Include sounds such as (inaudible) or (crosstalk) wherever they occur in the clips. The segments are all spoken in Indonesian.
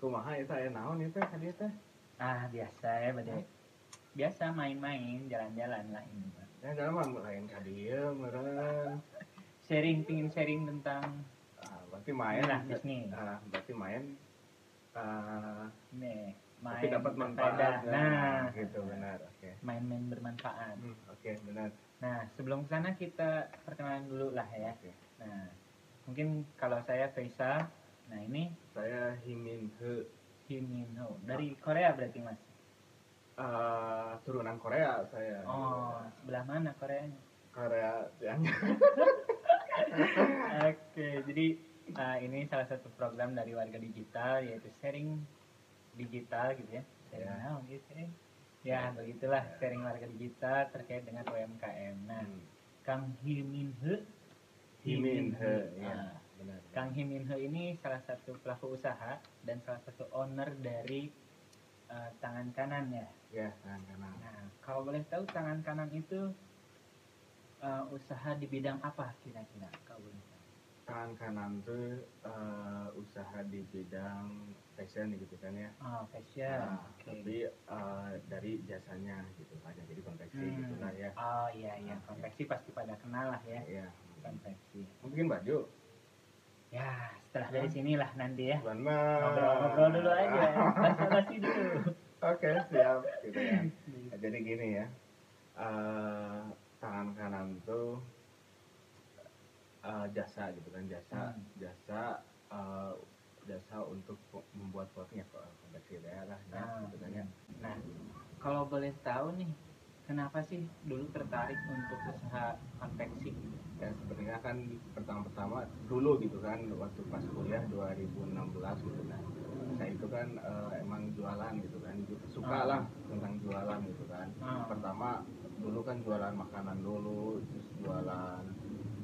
kumaha itu aya naon itu tadi teh ah biasa ya bade. Biasa main-main jalan-jalan lah ini ya dalam mah lain ka dieu meureun. Sharing pingin sharing tentang ah, berarti main. Lah, bisnis. ah, berarti main. Ah, nih tapi main dapat berfaedah. manfaat nah. Gitu benar oke. Main-main bermanfaat. Hmm, oke benar. Nah sebelum sana kita perkenalan dulu lah ya. Oke. Nah mungkin kalau saya Faisal nah ini saya Himin He Kim Min Ho dari Korea berarti mas ah, turunan Korea saya oh sebelah mana Koreanya Korea yang (laughs) Oke, jadi uh, ini salah satu program dari warga digital yaitu sharing digital gitu ya. Sharing Ya. naon gitu ya. Ya, begitulah Ya. sharing warga digital terkait dengan UMKM. Nah, Hmm, Kang Himin He Himin He ya Ah, benar Kang Himin He ini salah satu pelaku usaha dan salah satu owner dari uh, tangan kanan ya. ya tangan kanan Nah, kalau boleh tahu tangan kanan itu uh, usaha di bidang apa kira-kira? Kalau boleh tahu. tangan kanan tuh eh, usaha di bidang fashion gitu kan ya Oh, fashion. Nah, Oke. tapi eh, dari jasanya gitu aja jadi konveksi Hmm. gitu lah ya Oh iya iya konveksi pasti pada kenal lah ya ya konveksi. mungkin baju Ya setelah dari sinilah nanti ya. Ngobrol-ngobrol dulu aja. Basa-basi dulu. oke siap. Gitu ya. Nah, jadi gini ya. Eh, tangan kanan tuh eh, jasa gitu kan jasa. Hmm. jasa eh, jasa untuk membuat kok konveksi daerah ya Ah, gitu kan ya. Nah kalau boleh tahu nih kenapa sih dulu tertarik untuk usaha konveksi? ya sebenarnya kan pertama-pertama dulu gitu kan waktu pas kuliah 2016 gitu kan saya itu kan eh, emang jualan gitu kan Ju- suka Ah. lah tentang jualan gitu kan Ah. pertama dulu kan jualan makanan dulu terus jualan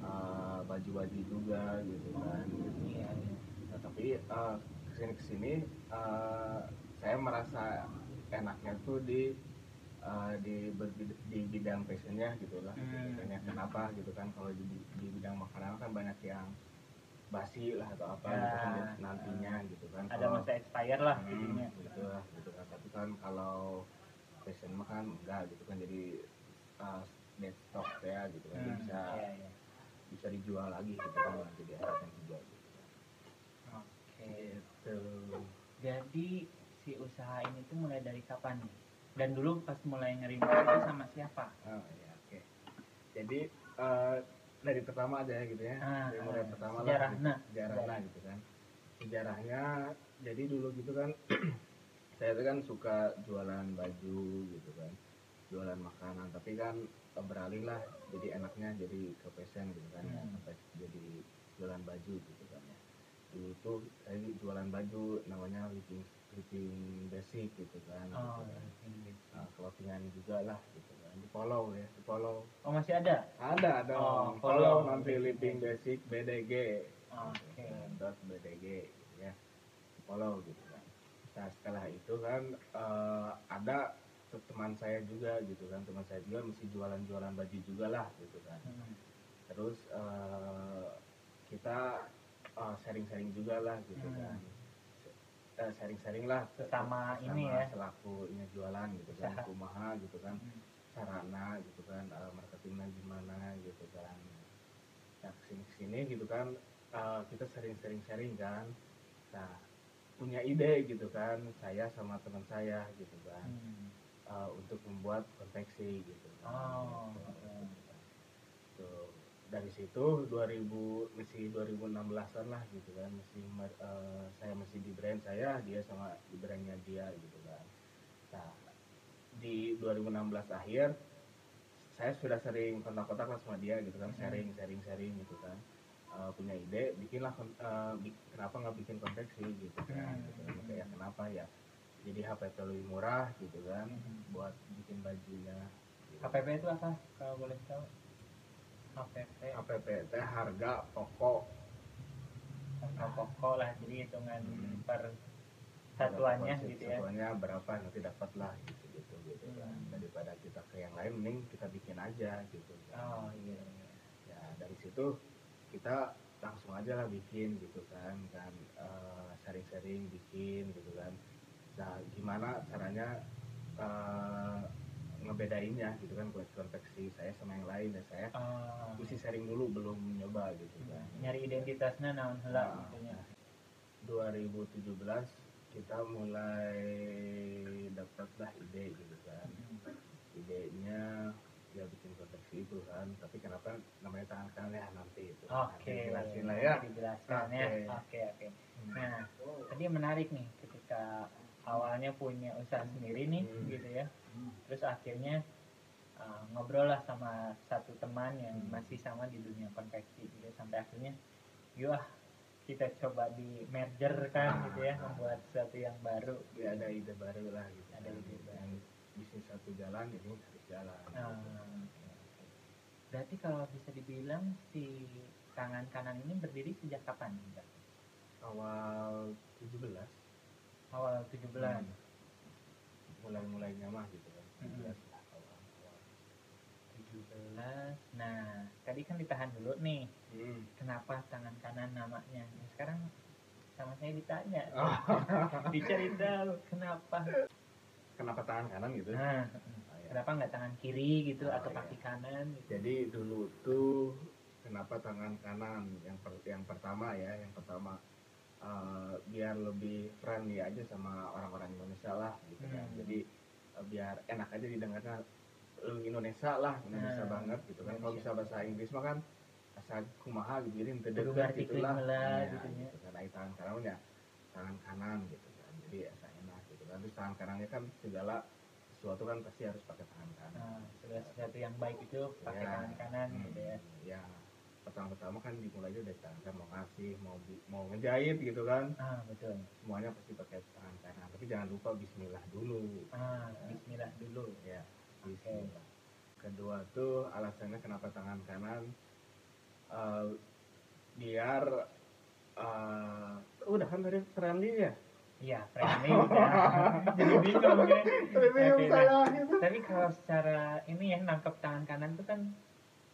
eh, baju-baju juga gitu kan gitu. Iya iya. Nah, tapi eh, ke sini ke sini eh, saya merasa enaknya tuh di eh, di di bidang fashionnya gitu lah gitu Hmm. ya. kenapa gitu kan kalau di, di bidang makanan kan banyak yang basi lah atau apa Ya, gitu kan dan nantinya gitu kan Ada Kalau- masa expire lah Hmm, jadinya. gitu lah gitu kan tapi kan kalau fashion mah kan enggak gitu kan jadi uh, dead stock ya gitu kan Hmm, bisa iya, iya. bisa dijual lagi gitu kan nanti di akhiratnya juga gitu kan Oke. gitu Jadi si usaha ini tuh mulai dari kapan nih? Dan dulu pas mulai ngerintis itu sama siapa? oh ya oke. Jadi uh, dari pertama aja gitu ya. Ah, dari mulai ah, pertama sejarahnya. lah sejarahnya gitu kan. Sejarahnya jadi dulu gitu kan (clears throat) saya tuh kan suka jualan baju gitu kan. Jualan makanan tapi kan eh, beralih lah jadi enaknya jadi ke fashion gitu kan ya. Hmm. sampai jadi jualan baju gitu kan ya. Dulu tuh saya jualan baju namanya living living basic gitu kan Oh, gitu kan. Nah, clothingan juga lah gitu kan di follow ya di follow Oh masih ada? ada Oh, dong follow. follow nanti living basic BDG Oke. dot BDG gitu ya follow gitu kan nah setelah itu kan eh, ada te- teman saya juga gitu kan teman saya juga mesti jualan-jualan baju juga lah gitu kan Hmm. terus eh, kita eh, sharing-sharing juga lah gitu Hmm. kan Eh, sharing-sharing lah Sesama ini ya. selaku ini jualan gitu kan Usaha. kumaha gitu kan Hmm. sarana gitu kan eh, marketingnya gimana gitu kan nah ke sini ke sini gitu kan eh, kita sering-sering sharing kan nah punya ide gitu kan saya sama teman saya gitu kan Hmm. untuk membuat konveksi gitu kan. Oh, Gitu. oke. Tuh, dari situ 2000 masih 2016an lah gitu kan masih eh, saya masih di brand saya dia sama di brandnya dia gitu kan nah di 2016 akhir saya sudah sering kontak-kontak lah sama dia gitu kan Hmm. sharing sharing sharing gitu kan Eh, punya ide bikinlah bi- kenapa nggak bikin konveksi gitu kan Hmm. gitu kan. kayak kenapa ya jadi HPP lebih murah gitu kan Hmm. buat bikin bajunya gitu. HPP itu apa? Kalau boleh tahu? Teh harga pokok angka pokok lah, jadi hitungan Hmm. per satuannya Harga gitu ya. satuannya berapa nanti dapat lah gitu gitu gitu kan Hmm. daripada kita ke yang lain mending kita bikin aja gitu kan. Oh iya. ya dari situ kita langsung aja lah bikin gitu kan kan eh, sharing-sharing bikin gitu kan nah gimana caranya eh, ngebedainnya gitu kan kulit konveksi saya sama yang lain dan saya Oh, mesti sharing dulu belum nyoba gitu kan. Nyari identitasnya naon heula Nah, gitu nya. 2017 kita mulai dapat lah ide gitu kan. Idenya ya bikin konveksi itu kan tapi kenapa namanya tangan kanan ya nanti itu. Oke, Nanti jelasin lah ya. Dijelaskan ya. Oke. Oke, oke. Nah, tadi menarik nih ketika awalnya punya usaha sendiri nih, Hmm. gitu ya. Terus akhirnya uh, ngobrol lah sama satu teman yang Hmm. masih sama di dunia konveksi gitu sampai akhirnya yuk ah, kita coba di merger kan Ah. gitu ya membuat sesuatu yang baru ya ada ide baru lah gitu Ada kan. ide Yang bisnis satu jalan ini harus jalan Ah, berarti kalau bisa dibilang si tangan kanan ini berdiri sejak kapan Mbak? awal 17 awal 17 Hmm. mulai mulainya mah gitu kan. Hmm. 17 lah awal awal 17 nah tadi kan ditahan dulu nih. Hmm. kenapa tangan kanan namanya? Nah, sekarang sama saya ditanya. (laughs) Oh. dicari tahu kenapa? Kenapa tangan kanan gitu? Nah Ah, ya. kenapa nggak tangan kiri gitu Oh, atau iya. kaki kanan gitu? Jadi dulu tuh kenapa tangan kanan? Yang per- yang pertama ya, yang pertama eh, biar lebih friendly aja sama orang-orang Indonesia lah gitu kan. Hmm. Jadi eh, biar enak aja didengarnya lu Indonesia lah, Indonesia Nah, banget gitu kan. Kalau bisa bahasa Inggris mah kan asal kumaha gitu jadi ente deket ngerti gitu lah. Ya, gitu nya. gitu kan. Tangan kanan ya tangan kanan gitu kan. Jadi asa enak gitu kan. Terus tangan kanannya kan segala sesuatu kan pasti harus pakai tangan kanan. nah segala sesuatu yang baik itu pakai Ya. tangan kanan Hmm, gitu ya ya pertama-pertama kan dimulai aja dari tangan kan mau ngasih mau mau ngejahit gitu kan. Ah betul. Semuanya pasti pakai tangan kanan tapi jangan lupa Bismillah dulu. Ah Bismillah dulu. Ya Bismillah. Kedua tuh alasannya kenapa tangan kanan Eh, biar eh, udah kan dari friendly ya? Iya friendly (laughs) ya. jadi bingung ya. Tapi nah, gitu. tapi kalau secara ini ya nangkep tangan kanan tuh kan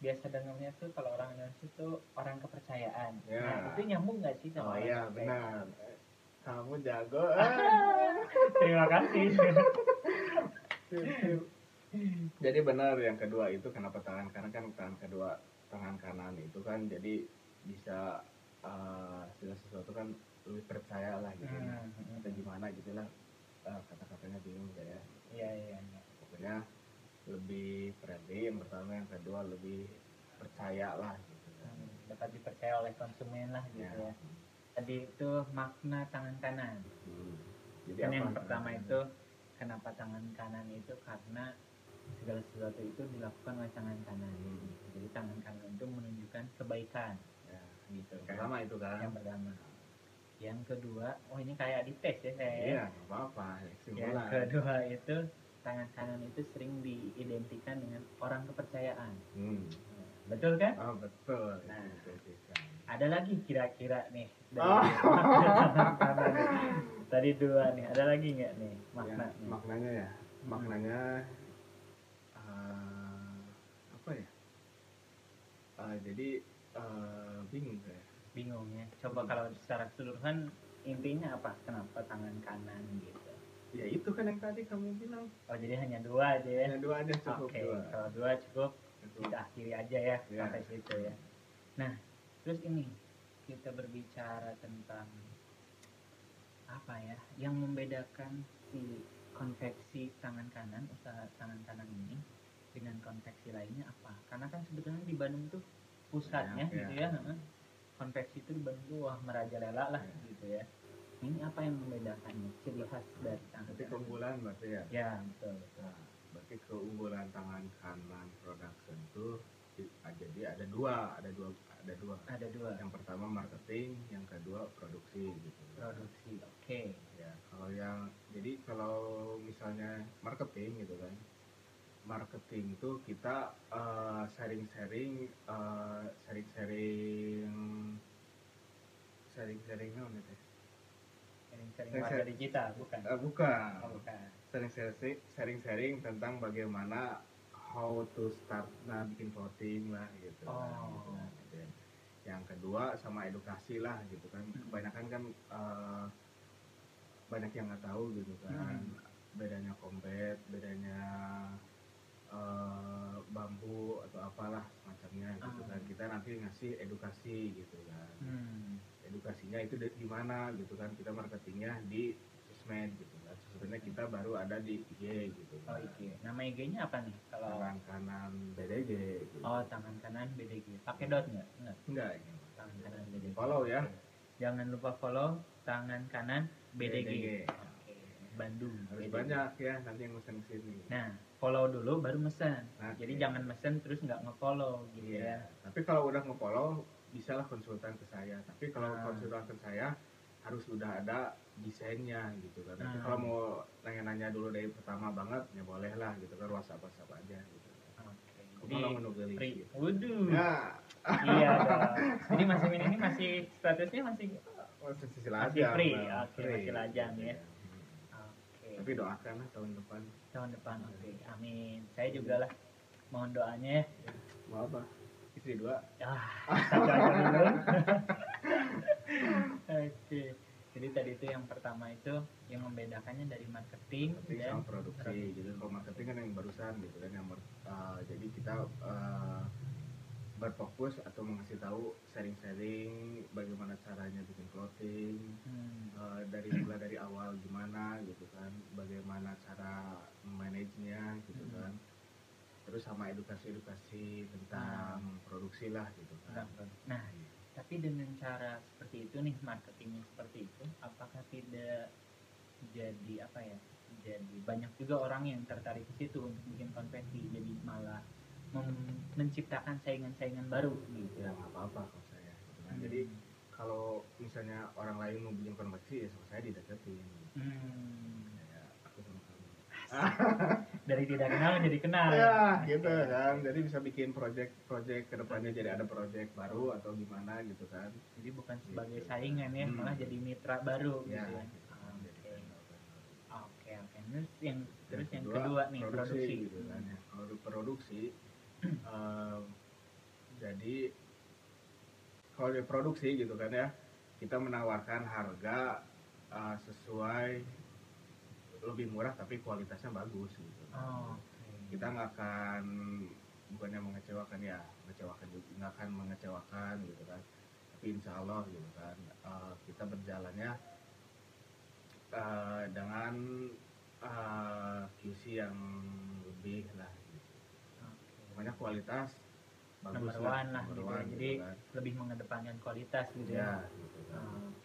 biasa dengarnya tuh kalau orang Indonesia tuh orang kepercayaan. Ya. Nah, itu nyambung nggak sih sama oh iya benar kamu jago (laughs) Terima kasih. jadi benar yang kedua itu kenapa tangan kanan kan tangan kedua tangan kanan itu kan jadi bisa segala sesuatu kan lebih percaya lah gitu Hmm, hmm, atau gimana gitu lah Eh, kata-katanya bingung saya Iya iya. iya. pokoknya lebih friendly yang pertama yang kedua lebih percaya lah gitu kan Hmm, Dapat dipercaya oleh konsumen lah gitu Ya. ya. Tadi itu makna tangan kanan. Hmm. jadi Kan apa yang pertama kanan? itu kenapa tangan kanan itu karena segala sesuatu itu dilakukan oleh tangan kanan. Jadi tangan kanan itu menunjukkan kebaikan ya. gitu yang kan. pertama itu kan yang pertama yang kedua oh ini kayak di tes ya saya ya. iya nggak apa-apa yang kedua itu tangan kanan itu sering diidentikan dengan orang kepercayaan hmm. betul kan oh betul Nah. ada lagi kira-kira nih dari Oh. (laughs) tangan kanan. tadi dua nih ada lagi nggak nih makna Ya, maknanya ya Hmm. maknanya eh, apa ya Eh, jadi eh, bingung saya bingung ya coba Hmm. kalau secara keseluruhan intinya apa kenapa tangan kanan gitu ya itu kan yang tadi kamu bilang oh jadi hanya dua aja ya yang dua aja cukup oke dua kalau dua cukup Cukup. kita akhiri aja ya Ya. sampai situ ya. Nah, terus ini kita berbicara tentang apa ya yang membedakan si konveksi tangan kanan usaha tangan kanan ini dengan konveksi lainnya apa? Karena kan sebetulnya di Bandung tuh pusatnya Ya, gitu ya. ya. Konveksi itu di Bandung tuh wah merajalela lah Ya. gitu ya. Ini apa yang membedakannya? Ciri khas dari tangan kanan. keunggulan berarti ya Ya, betul. betul. nah, berarti keunggulan tangan kanan production tuh ah, jadi ada dua ada dua ada dua Ada dua yang pertama marketing yang kedua produksi gitu produksi. Oke. ya kalau yang jadi kalau misalnya marketing gitu kan marketing tuh kita eh, sharing-sharing eh, sharing-sharing sharing-sharing warga saya- digital bukan? Eh, bukan Oh, bukan. sharing-sharing sharing-sharing tentang bagaimana how to start nah bikin voting lah gitu kan, Oh. gitu. Dan yang kedua sama edukasi lah gitu kan Hmm. kebanyakan kan eh, banyak yang nggak tahu gitu kan Hmm. bedanya kompet bedanya eh, bambu atau apalah semacamnya gitu Ah. kan kita nanti ngasih edukasi gitu kan Hmm. Edukasinya itu di, di mana gitu kan kita marketingnya di sosmed gitu kan sebenarnya kita baru ada di IG gitu Oh kan IG. Nama IG-nya apa nih? Kalau tangan kanan BDG gitu. oh tangan kanan BDG. Pakai dot nggak? Nggak. enggak ini Tangan kanan BDG. follow ya. Jangan lupa follow tangan kanan BDG. BDG. Oke. Bandung. harus BDG. banyak ya nanti yang mesen sini Nah, follow dulu baru mesen. Oke. Jadi jangan mesen terus nggak nge-follow gitu Iya. ya. Tapi kalau udah nge-follow, bisalah konsultan ke saya. Tapi kalau Ah. konsultan ke saya harus udah ada desainnya gitu kan. Tapi Ah. kalau mau nanya-nanya dulu dari pertama banget, ya boleh lah gitu kan WhatsApp WhatsApp aja gitu. Menugeli free. gitu. Waduh. Ya, iya (laughs) dong. Jadi Mas Mimin ini masih statusnya masih masih sisi Masih lajang, free, Bang. oke, masih lajang ya. Oke. Tapi doakan lah tahun depan. tahun depan oke. Amin. Saya juga lah mohon doanya ya. Mau apa? Istri dua. Ah, satu aja dulu. Oke. Jadi tadi itu yang pertama itu yang membedakannya dari marketing marketing dan sama produksi gitu kalau marketing kan yang barusan gitu kan yang uh, jadi kita uh, berfokus atau mengasih tahu sharing-sharing bagaimana caranya bikin clothing Hmm, uh, dari mulai dari awal gimana gitu kan bagaimana cara manage-nya gitu Hmm. kan terus sama edukasi-edukasi tentang produksi lah gitu kan Nah, tapi dengan cara seperti itu nih marketingnya seperti itu, apakah tidak jadi apa ya? Jadi banyak juga orang yang tertarik ke situ untuk bikin konvensi, jadi malah menciptakan saingan-saingan baru gitu. ya nggak apa-apa kalau saya gitu kan. Hmm. jadi kalau misalnya orang lain mau bikin konveksi ya sama saya dideketin gitu. Hmm. kayak aku sama kamu (laughs) dari tidak kenal menjadi kenal. ya gitu kan jadi bisa bikin project-project ke depannya jadi ada project baru atau gimana gitu kan Jadi bukan sebagai saingan ya, Hmm. malah jadi mitra baru ya gitu ya. gitu kan. Oke. Jadi kan, Oke. Terus yang terus yang kedua, kedua nih produksi. gitu kan ya kalau di produksi em, jadi kalau di produksi gitu kan ya kita menawarkan harga eh, sesuai lebih murah tapi kualitasnya bagus gitu Oh, oke. kita nggak akan bukannya mengecewakan ya mengecewakan juga nggak akan mengecewakan gitu kan tapi insya Allah gitu kan eh, kita berjalannya eh, dengan eh, QC yang lebih lah gitu. Pokoknya kualitas bagus one lah number gitu ya. one Jadi kan. lebih mengedepankan kualitas gitu ya ya. gitu kan. Oh. Gitu.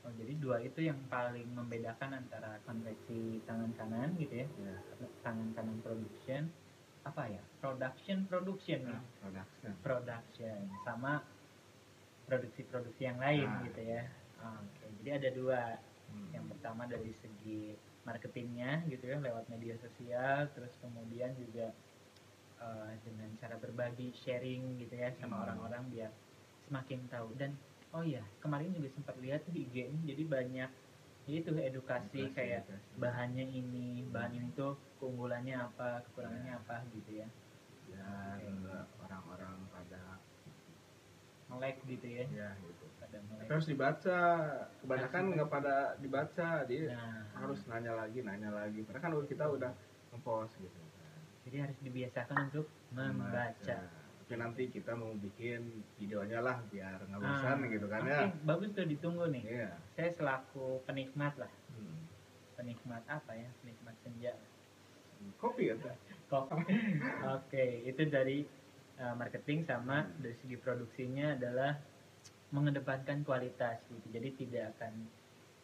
Oh, jadi dua itu yang paling membedakan antara konveksi tangan kanan gitu ya, ya tangan kanan production apa ya? Production production nih. production Production sama produksi-produksi yang lain Nah. gitu ya. Oke, jadi ada dua. Hmm. Yang pertama dari segi marketingnya gitu ya lewat media sosial, terus kemudian juga eh, dengan cara berbagi sharing gitu ya sama Hmm. orang-orang biar semakin tahu dan oh iya kemarin juga sempat lihat di IG ini jadi banyak itu edukasi Edukasi, kayak edukasi. bahannya ini bahan ini tuh keunggulannya apa kekurangannya Ya. apa gitu ya. Dan Oke. orang-orang pada melek gitu ya. Ya gitu. Pada melek. Harus dibaca kebanyakan nggak pada dibaca dia nah. harus nanya lagi nanya lagi padahal kan kita udah ngepost gitu kan. jadi harus dibiasakan untuk membaca tapi nanti kita mau bikin videonya lah biar nggak Ah, bosan gitu kan ya. Bagus tuh ditunggu nih. Iya. Saya selaku penikmat lah. Hmm. penikmat apa ya? Penikmat senja. Kopi kan (laughs) Kok- Oke, itu dari uh, marketing sama dari segi produksinya adalah mengedepankan kualitas gitu. Jadi tidak akan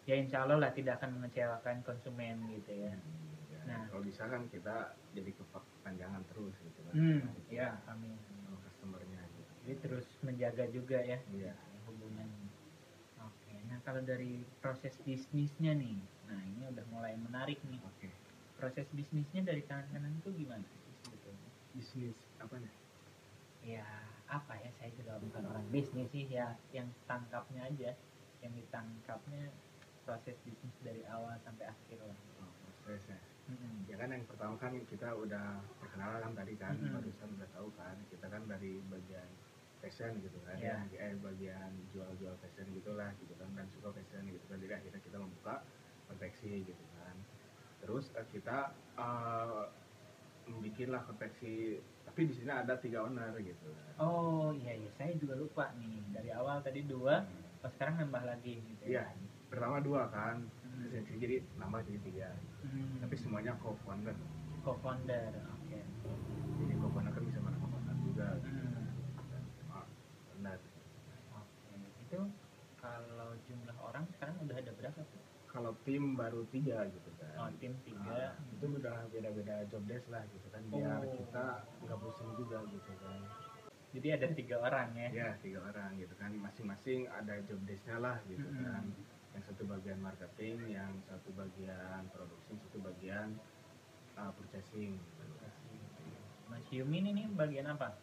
ya insya Allah lah tidak akan mengecewakan konsumen gitu ya. Ya, Nah. kalau bisa kan kita jadi kepanjangan terus gitu kan. Hmm, ya, amin. Jadi terus menjaga juga ya iya hubungan. Oke, nah kalau dari proses bisnisnya nih, nah ini udah mulai menarik nih. oke Proses bisnisnya dari tangan kanan itu gimana sih sebetulnya? bisnis apa nih ya apa ya saya juga bukan orang bisnis sih ya yang tangkapnya aja yang ditangkapnya proses bisnis dari awal sampai akhir lah oh, prosesnya Mm-mm. ya kan yang pertama kan kita udah perkenalan tadi kan Mm-mm. barusan udah tahu kan kita kan dari bagian fashion gitu kan Iya. ya eh, bagian jual-jual fashion gitulah gitu kan dan suka fashion gitu kan jadi akhirnya kita membuka konveksi gitu kan terus eh, kita eh, membikinlah konveksi tapi di sini ada tiga owner gitu kan. Oh iya iya, saya juga lupa nih. Dari awal tadi dua, pas sekarang nambah lagi gitu. Iya, pertama dua kan Hmm. jadi nambah jadi tiga Hmm. tapi semuanya co-founder co-founder. Oke. jadi co-founder kan bisa mana co-founder juga gitu Hmm. kan cuma benar Oke. Itu kalau jumlah orang sekarang udah ada berapa tuh? kalau tim baru tiga gitu kan Oh, tim tiga. Nah, itu udah beda-beda job desk lah gitu kan biar Oh. kita nggak pusing juga gitu kan Jadi ada tiga orang ya. ya tiga orang gitu kan masing-masing ada job desknya lah gitu Mm-mm. kan yang satu bagian marketing yang satu bagian produksi satu bagian uh, purchasing gitu. Mas Yumi ini nih bagian apa?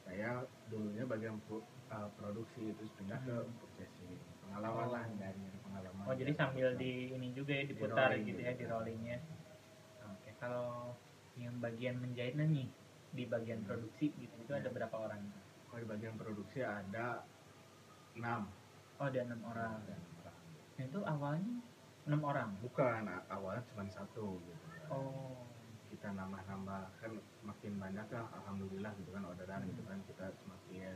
saya dulunya bagian uh, produksi terus pindah ke Hmm. purchasing pengalaman Oh. lah dari pengalaman Oh jadi sambil di ini juga ya diputar rolling gitu gitu. ya di rollingnya. Oke. Kalau yang bagian menjahitnya nih di bagian Hmm. produksi gitu itu Ya. ada berapa orang? kalau di bagian produksi ada enam Oh ada enam orang. Ada enam orang. Nah itu awalnya enam orang. bukan awalnya cuma satu gitu. Oh. Kita nambah-nambah kan semakin banyak lah alhamdulillah gitu kan orderan Hmm. gitu kan kita semakin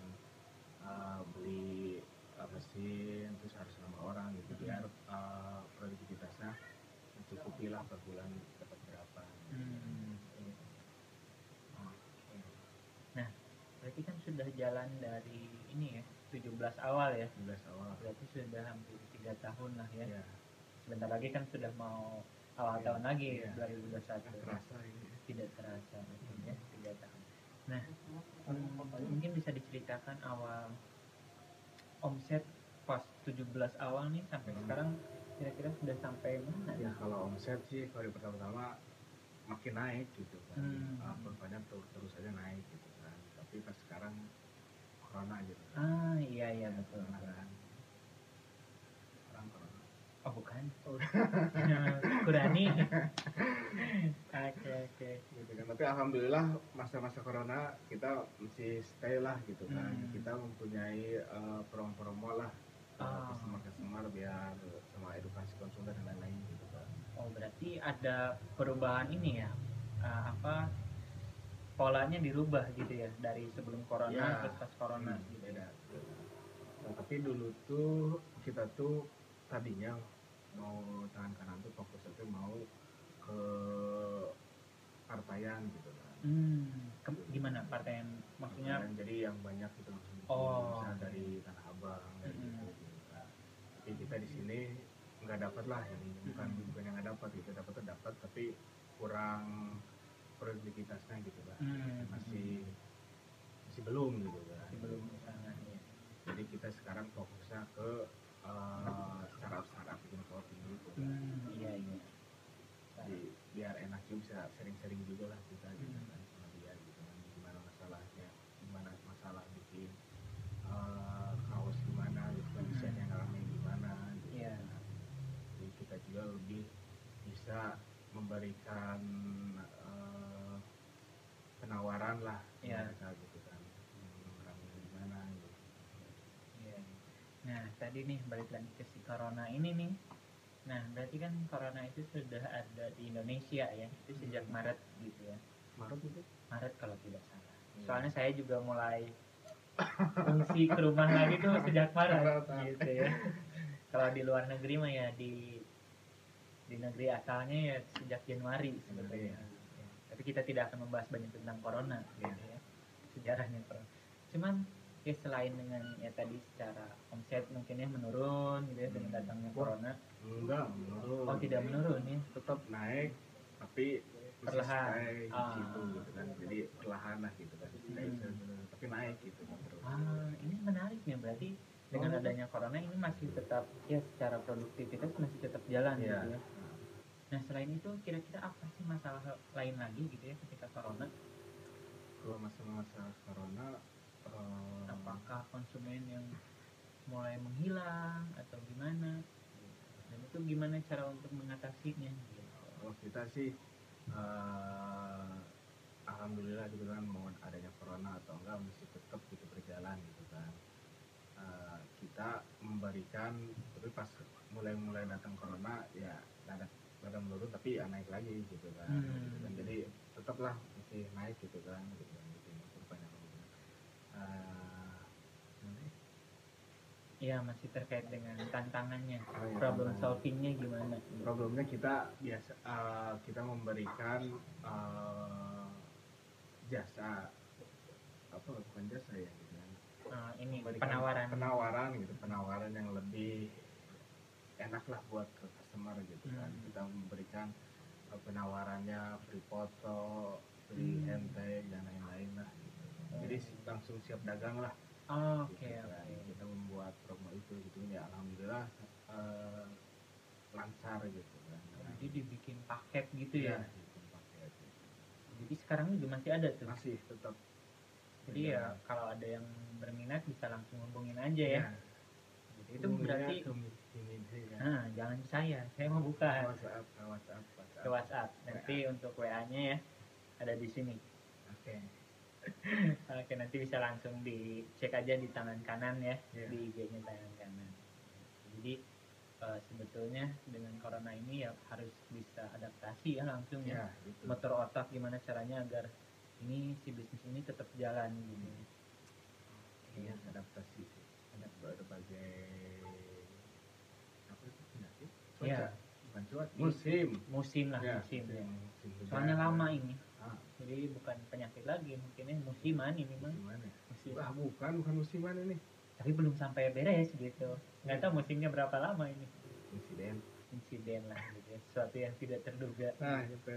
uh, beli uh, mesin terus harus nambah orang gitu Hmm. biar uh, produktivitasnya mencukupi lah per bulan dapat berapa Hmm. Oke. Nah, berarti kan sudah jalan dari ini ya, 17 awal ya. 11 awal Berarti sudah hampir tiga tahun lah ya. ya Sebentar lagi kan sudah mau awal Iya. tahun lagi Iya. 2021. terasa ini Tidak terasa ya, tiga tahun. Nah, hmm, mungkin bisa diceritakan awal omset pas 17 awal nih sampai Hmm. sekarang kira-kira sudah sampai mana ya kalau omset sih kalau di pertama-tama makin naik gitu kan Hmm. uh, korbannya terus terus aja naik gitu kan tapi pas sekarang corona gitu kan Ah, iya iya betul. Corona kan Oh bukan. Kurani. Oke oke. gitu kan tapi alhamdulillah masa-masa corona kita masih stay lah gitu kan Hmm. kita mempunyai uh, promo-promo lah Ah. customer customer biar sama edukasi konsumen dan lain-lain gitu kan Oh berarti ada perubahan ini ya? Ah, apa polanya dirubah gitu ya dari sebelum corona Ya. terus pas corona Hmm, gitu beda nah, tapi dulu tuh kita tuh tadinya mau tangan kanan tuh fokus aja mau ke partaian gitu kan Hmm, ke- gimana partai yang maksudnya? Partaian, jadi yang banyak gitu maksudnya Oh. misalnya dari tanah abang dari Mm-mm. gitu, gitu kan. tapi kita di sini nggak dapat lah ini bukan Mm-mm. bukan yang nggak dapat gitu dapat tuh dapat tapi kurang produktivitasnya gitu kan Hmm, masih masih belum gitu kan masih belum ke sana ya. jadi kita sekarang fokusnya ke uh, startup startup bikin kopi gitu kan. Hmm, iya iya. jadi biar enak juga bisa sering-sering juga lah kita gitu Hmm. kan sama dia gitu kan gimana masalahnya gimana masalah bikin uh, kaos gimana gitu kan Hmm. desain yang rame gimana gitu Iya. kan. jadi kita juga lebih bisa memberikan uh, penawaran lah Iya. mereka gitu kan orangnya gimana gitu Iya. Nah, tadi nih balik lagi ke si corona ini nih. Nah, berarti kan corona itu sudah ada di Indonesia ya. Itu sejak Maret gitu ya. Maret itu Maret kalau tidak salah. Iya. Soalnya saya juga mulai fungsi ke rumah lagi tuh sejak Maret gitu ya. Kalau di luar negeri mah ya di di negeri asalnya ya sejak Januari sebetulnya. Januari, Ya. Tapi kita tidak akan membahas banyak tentang corona gitu Iya. ya. Sejarahnya corona. Cuman ya selain dengan ya tadi secara omset mungkin ya menurun gitu ya dengan Hmm. datangnya Wah. corona. enggak menurun Oh tidak menurun ya. tetap naik tapi Perlahan. di Ah. situ gitu kan jadi perlahan lah gitu kan Hmm. tapi naik gitu kan Ah, ini menarik nih berarti dengan Oh. adanya corona ini masih tetap ya secara produktivitas masih tetap jalan Iya. gitu ya. Nah selain itu kira-kira apa sih masalah lain lagi gitu ya ketika corona? kalau masa-masa corona eh, Apakah konsumen yang mulai menghilang atau gimana? Dan itu gimana cara untuk mengatasinya? Gitu. kalau kita sih eh, alhamdulillah gitu kan mau adanya corona atau enggak mesti tetap gitu berjalan gitu memberikan tapi pas mulai mulai datang corona ya rada rada menurun tapi ya naik lagi gitu kan Hmm. Gitu kan. jadi tetaplah masih naik gitu kan gitu kan gitu. Eh, Iya masih terkait dengan tantangannya, Oh, iya, problem solvingnya gimana? problemnya kita biasa eh, kita memberikan eh, jasa apa bukan jasa ya gitu kan Eh, ini memberikan penawaran. penawaran gitu penawaran yang lebih enak lah buat ke customer gitu kan Hmm. kita memberikan uh, penawarannya free foto free Hmm. handtag dan lain-lain lah gitu. Jadi langsung siap dagang lah Oh, Oke gitu kan. oke. kita membuat promo itu gitu ya alhamdulillah uh, lancar gitu kan Jadi dibikin paket gitu ya. gitu, pakai gitu. Jadi sekarang juga masih ada tuh. masih tetap Jadi ya kalau ada yang berminat bisa langsung hubungin aja ya. Jadi itu berarti ya. nah jangan saya, saya mau buka WhatsApp, ke WhatsApp, WhatsApp. ke WhatsApp. Nanti untuk WA-nya ya ada di sini. Oke. (laughs) Oke nanti bisa langsung dicek aja di tangan kanan ya Iya. di IG-nya tangan kanan. Jadi eh, sebetulnya dengan corona ini ya harus bisa adaptasi ya langsung ya. Ya, gitu. Motor otak gimana caranya agar ini si bisnis ini tetap jalan gitu. Iya, adaptasi sih. Ada berbagai apa itu penyakit? Iya. Musim. Musim lah Ya, musim. ya. musim. Soalnya lama ini. Ah, Jadi bukan penyakit lagi, mungkinnya musiman ini mah. musiman ya? Musim. Wah, bukan, bukan musiman ini. Tapi belum sampai beres gitu. Nggak tahu musimnya berapa lama ini. Insiden. Insiden lah gitu. ya. Sesuatu yang tidak terduga. Nah, itu.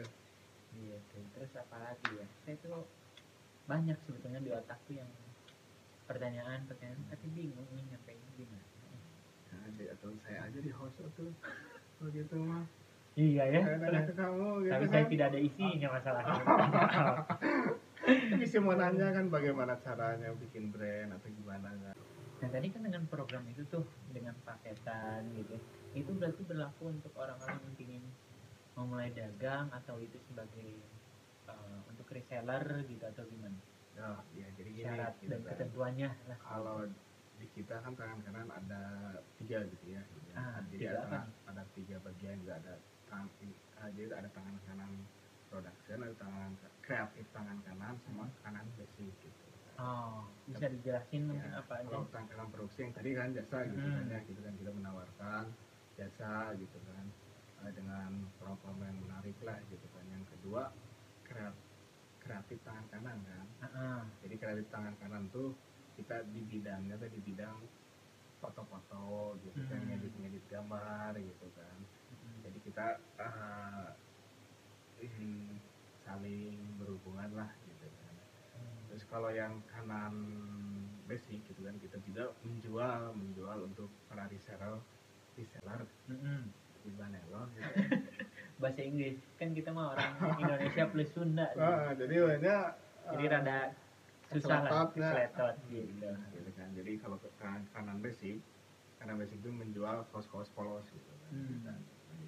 Iya tuh. Terus apa lagi ya? Saya tuh banyak sebetulnya di otak tuh yang pertanyaan pertanyaan tapi bingung ini nyampe gimana. Nah, atau saya aja di host tuh. Kalau gitu mah. Iya ya. Saya nanya ke kamu gitu Tapi kan. saya tidak ada isinya masalahnya. Bisa mau nanya kan bagaimana caranya bikin brand atau gimana kan. Nah tadi kan dengan program itu tuh dengan paketan gitu, itu berarti berlaku untuk orang-orang yang ingin memulai dagang atau itu sebagai uh, untuk reseller gitu atau gimana? Oh, ya jadi gini. Syarat gitu dan kan. ketentuannya lah. kalau di kita kan tangan kanan ada tiga gitu ya. Ah, jadi tiga ada apa ada tiga bagian juga ada tangan ah, jadi ada tangan kanan production ada tangan kreatif tangan kanan sama kanan basic gitu Oh, bisa dijelasin mungkin Ya, apa aja? kalau tangan kanan produksi yang tadi kan jasa gitu Hmm. kan ya gitu kan kita menawarkan jasa gitu kan eh, dengan promo yang menarik lah gitu kan yang kedua kreatif kreatif tangan kanan kan ah. jadi kreatif tangan kanan tuh kita di bidangnya tuh di bidang foto-foto gitu kan Hmm. ngedit-ngedit gambar gitu kan kita eh, ingin saling berhubungan lah gitu kan Hmm. terus kalau yang kanan basic gitu kan kita juga menjual menjual untuk para reseller reseller Mm-mm. gimana lo gitu. (laughs) Bahasa Inggris kan kita mah orang Indonesia plus Sunda, gitu. ah, jadi banyak jadi rada susah lah, nah. keseletot gitu. gitu kan jadi kalau ke kanan, basic kanan basic itu menjual kaos-kaos polos gitu kan Hmm.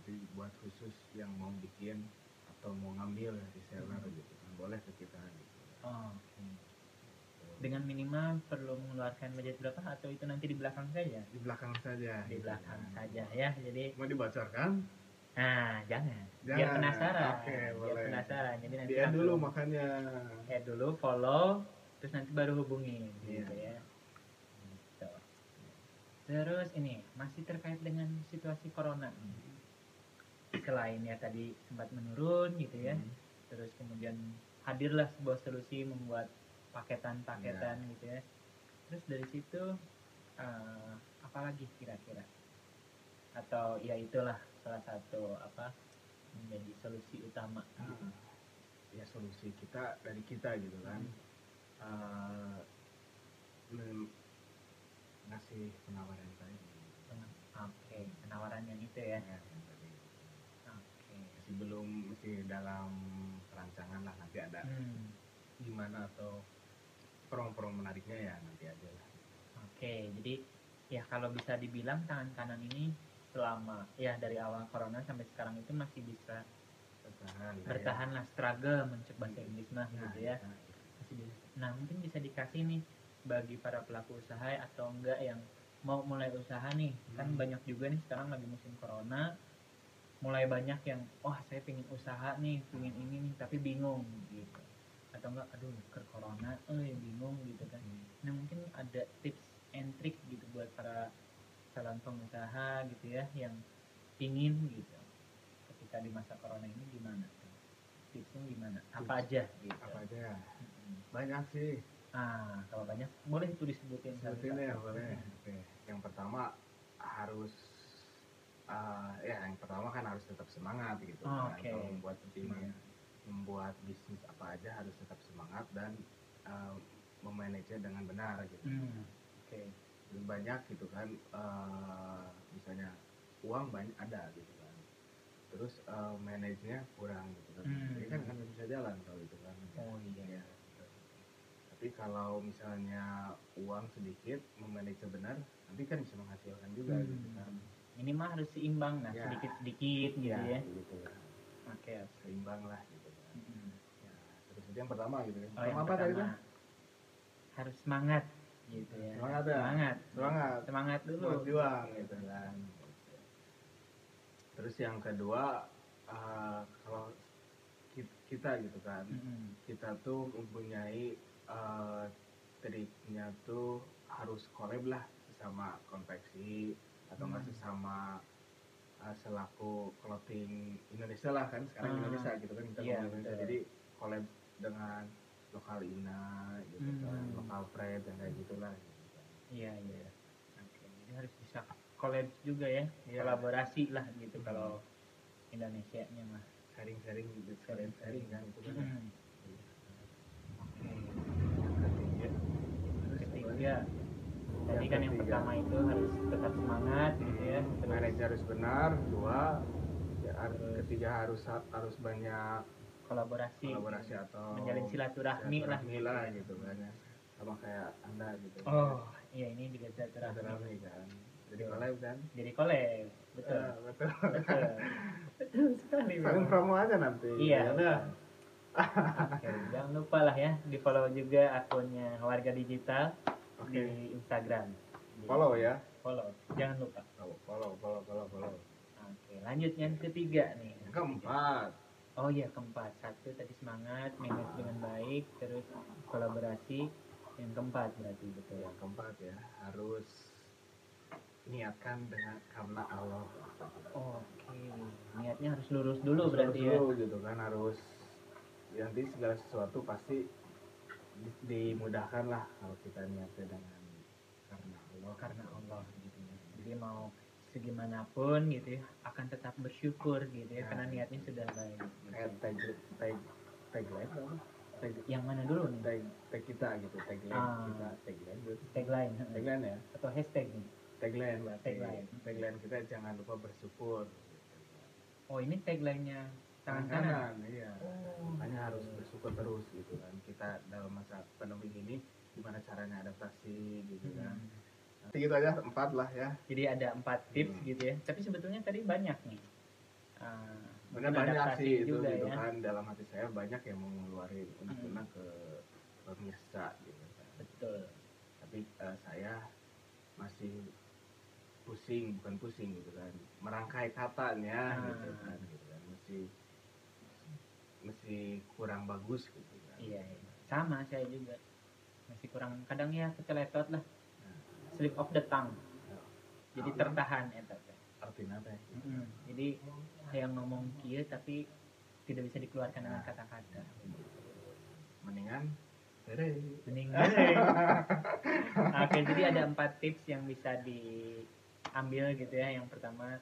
Itu buat khusus yang mau bikin atau mau ngambil reseller Hmm. gitu kan boleh ke kita gitu Oh, oke. Dengan minimal perlu mengeluarkan budget berapa atau itu nanti di belakang saja? di belakang saja Di gitu belakang kan. saja ya. Jadi mau dibocorkan nah, jangan. Biar Jangan. penasaran. Oke, Biar boleh. penasaran. Jadi nanti add dulu makanya add dulu, follow, terus nanti baru hubungin Iya. gitu ya. Gitu. Terus ini masih terkait dengan situasi corona. Selain ya tadi sempat menurun gitu ya. Hmm. terus kemudian hadirlah sebuah solusi membuat paketan-paketan Iya. gitu ya terus dari situ eh, apa lagi kira-kira atau ya itulah salah satu apa menjadi solusi utama Ah, ya solusi kita dari kita gitu kan Hmm. Eh, men- ngasih penawaran tadi oke penawaran yang itu ya Ya, masih belum masih dalam perancangan lah nanti ada Hmm, gimana atau perong-perong menariknya ya nanti aja lah oke jadi ya kalau bisa dibilang tangan kanan ini selama ya dari awal corona sampai sekarang itu masih bisa bertahan lah ya. bertahan lah struggle mencek bahasa Inggris mah Nah, gitu ya nah, Masih bisa. nah mungkin bisa dikasih nih bagi para pelaku usaha atau enggak yang mau mulai usaha nih kan Hmm. banyak juga nih sekarang lagi musim corona mulai banyak yang wah saya pengen usaha nih pengen ini nih tapi bingung gitu. Atau enggak aduh ke corona eh bingung gitu kan. Nah mungkin ada tips and trick gitu buat para calon pengusaha gitu ya yang ingin gitu ketika di masa corona ini gimana tuh? Tipsnya gimana? Apa aja gitu. apa aja? Ya? Mm-mm. banyak sih. Ah kalau banyak boleh itu disebutin sebutin ya boleh. Oke. Yang pertama harus eh, ya yang pertama kan harus tetap semangat gitu. Oh, kan oke. kalau membuat Semangat. membuat bisnis apa aja harus tetap semangat dan eh, memanage dengan benar gitu. Hmm, oke. Dan banyak gitu kan eh, misalnya uang banyak ada gitu kan. Terus eh, manajenya kurang gitu kan. Hmm. jadi kan nggak bisa jalan kalau itu kan. Oh iya. Ya, tapi kalau misalnya uang sedikit memanage benar nanti kan bisa menghasilkan juga Hmm. gitu kan ini mah harus seimbang nah Ya. sedikit sedikit gitu ya, gitu kan. oke seimbang lah gitu kan. Ya, terus itu yang pertama gitu kan. Oh yang apa tadi pertama. kan? Harus semangat gitu ya. Semangat ya? semangat. Semangat. semangat dulu. Buat juang gitu kan. Terus yang kedua eh, kalau ki- kita gitu kan. Mm-mm. kita tuh mempunyai eh, triknya tuh harus collab lah sesama konveksi atau enggak Hmm. sesama eh, selaku clothing Indonesia lah kan sekarang Ah, Indonesia gitu kan kita iya, ngomong Indonesia betul. jadi collab dengan lokal Ina gitu kan Hmm. lokal Fred dan kayak gitulah gitu kan. iya iya oke jadi harus bisa collab juga ya Iya. kolaborasi lah gitu Hmm. kalau Indonesia nya mah sharing-sharing gitu sharing-sharing kan itu kan Mm-mm. ketiga terus ketiga tadi Yang kan yang pertama itu harus tetap semangat gitu ya terus manajer harus benar dua ya, ketiga harus harus banyak kolaborasi kolaborasi atau menjalin silaturahmi lah. silaturahmi lah gitu kan ya. Sama kayak anda gitu. Oh iya ini juga silaturahmi. Silaturahmi kan. Jadi collab kan? Jadi collab betul. Ah, betul. Betul. Betul (laughs) sekali saling promo aja nanti. Iya. Ya udah. Oke, jangan lupa lah ya di follow juga akunnya warga digital oke. di Instagram. Di- follow ya. Follow. Jangan lupa. Follow follow follow follow follow. Oke lanjut yang ketiga nih. Yang keempat. Oh iya keempat. Satu tadi semangat manage dengan baik terus kolaborasi. Yang keempat berarti betul. Yang keempat ya harus niatkan dengan karena Allah. Oke niatnya harus lurus dulu Harus berarti ya. dulu gitu kan harus nanti segala sesuatu pasti dimudahkan lah kalau kita niatnya dengan karena Allah karena Allah gitu ya. Jadi mau segimanapun gitu ya akan tetap bersyukur gitu ya Nah. karena niatnya sudah baik. Kayak tag tag tagline tag yang mana dulu nih? tag tag kita gitu tagline Ah. kita tagline gitu. Tagline tagline ya? Atau hashtag nih? Tagline Tagline. tagline kita jangan lupa bersyukur. Oh ini tagline-nya tangan Tangan kanan iya Oh. makanya harus bersyukur terus gitu kan kita dalam masa pandemi ini gimana caranya adaptasi gitu kan Hmm. gitu aja empat lah ya jadi ada empat tips Hmm. gitu ya tapi sebetulnya tadi banyak nih Ah, Benar banyak sih itu juga gitu ya kan dalam hati saya banyak yang mau ngeluarin Hmm. unek-unek ke pemirsa gitu kan. betul Tapi eh, saya masih pusing bukan pusing gitu kan merangkai katanya Ah. gitu kan gitu kan masih masih kurang bagus gitu kan. iya, iya. sama saya juga masih kurang kadang ya keceletot lah Nah, slip of the tongue jadi Ah. tertahan ya artinya apa ya? Mm-mm. jadi yang ngomong kia tapi tidak bisa dikeluarkan dengan Nah. kata-kata Mendingan Tere. mending (laughs) oke jadi ada empat tips yang bisa diambil gitu ya yang pertama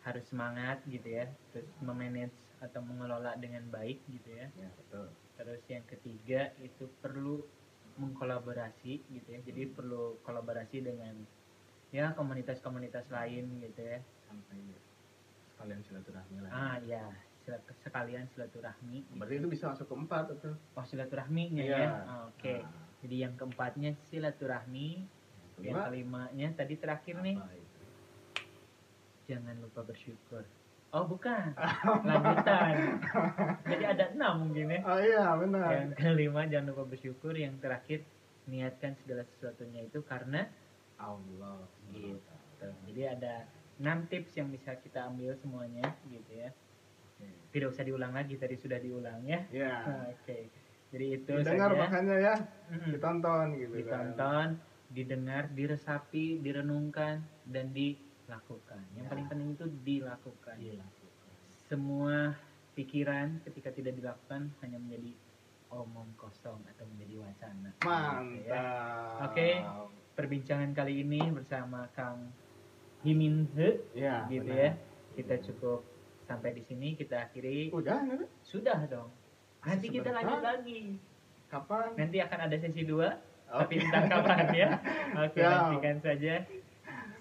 harus semangat gitu ya terus memanage atau mengelola dengan baik gitu ya Ya betul. terus yang ketiga itu perlu mengkolaborasi gitu ya jadi perlu kolaborasi dengan ya komunitas-komunitas lain gitu ya Sampai sekalian silaturahmi lah. ah ya sekalian silaturahmi gitu. Berarti itu bisa masuk ke empat atau? oh silaturahminya Iya. ya Ah, oke Nah, jadi yang keempatnya silaturahmi yang kelima, kelimanya tadi terakhir nih apa itu? jangan lupa bersyukur oh bukan (laughs) lanjutan jadi ada enam mungkin ya Oh iya benar. yang kelima jangan lupa bersyukur yang terakhir niatkan segala sesuatunya itu karena Allah Gitu. Jadi ada 6 tips yang bisa kita ambil semuanya gitu ya. Tidak usah diulang lagi, tadi sudah diulang ya. ya Oke. Jadi itu dengar makanya ya Mm-mm. ditonton gitu kan ditonton, didengar, diresapi, direnungkan dan dilakukan. Yang Ya. paling penting itu dilakukan. dilakukan Semua pikiran ketika tidak dilakukan hanya menjadi omong kosong atau menjadi wacana. Gitu ya. mantap Oke. Perbincangan kali ini bersama Kang Himin He ya gitu benar. ya. Kita cukup sampai di sini kita akhiri. udah nih Sudah dong. Nanti kita lanjut lagi. kapan Nanti akan ada sesi 2 tapi Oke. entah kapan ya. (laughs) Oke, Ya. nantikan saja.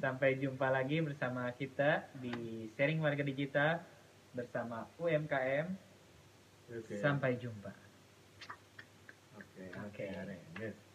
Sampai jumpa lagi bersama kita di sharing warga digital bersama UMKM. Oke. Sampai jumpa. Oke. Oke. Oke. Yes.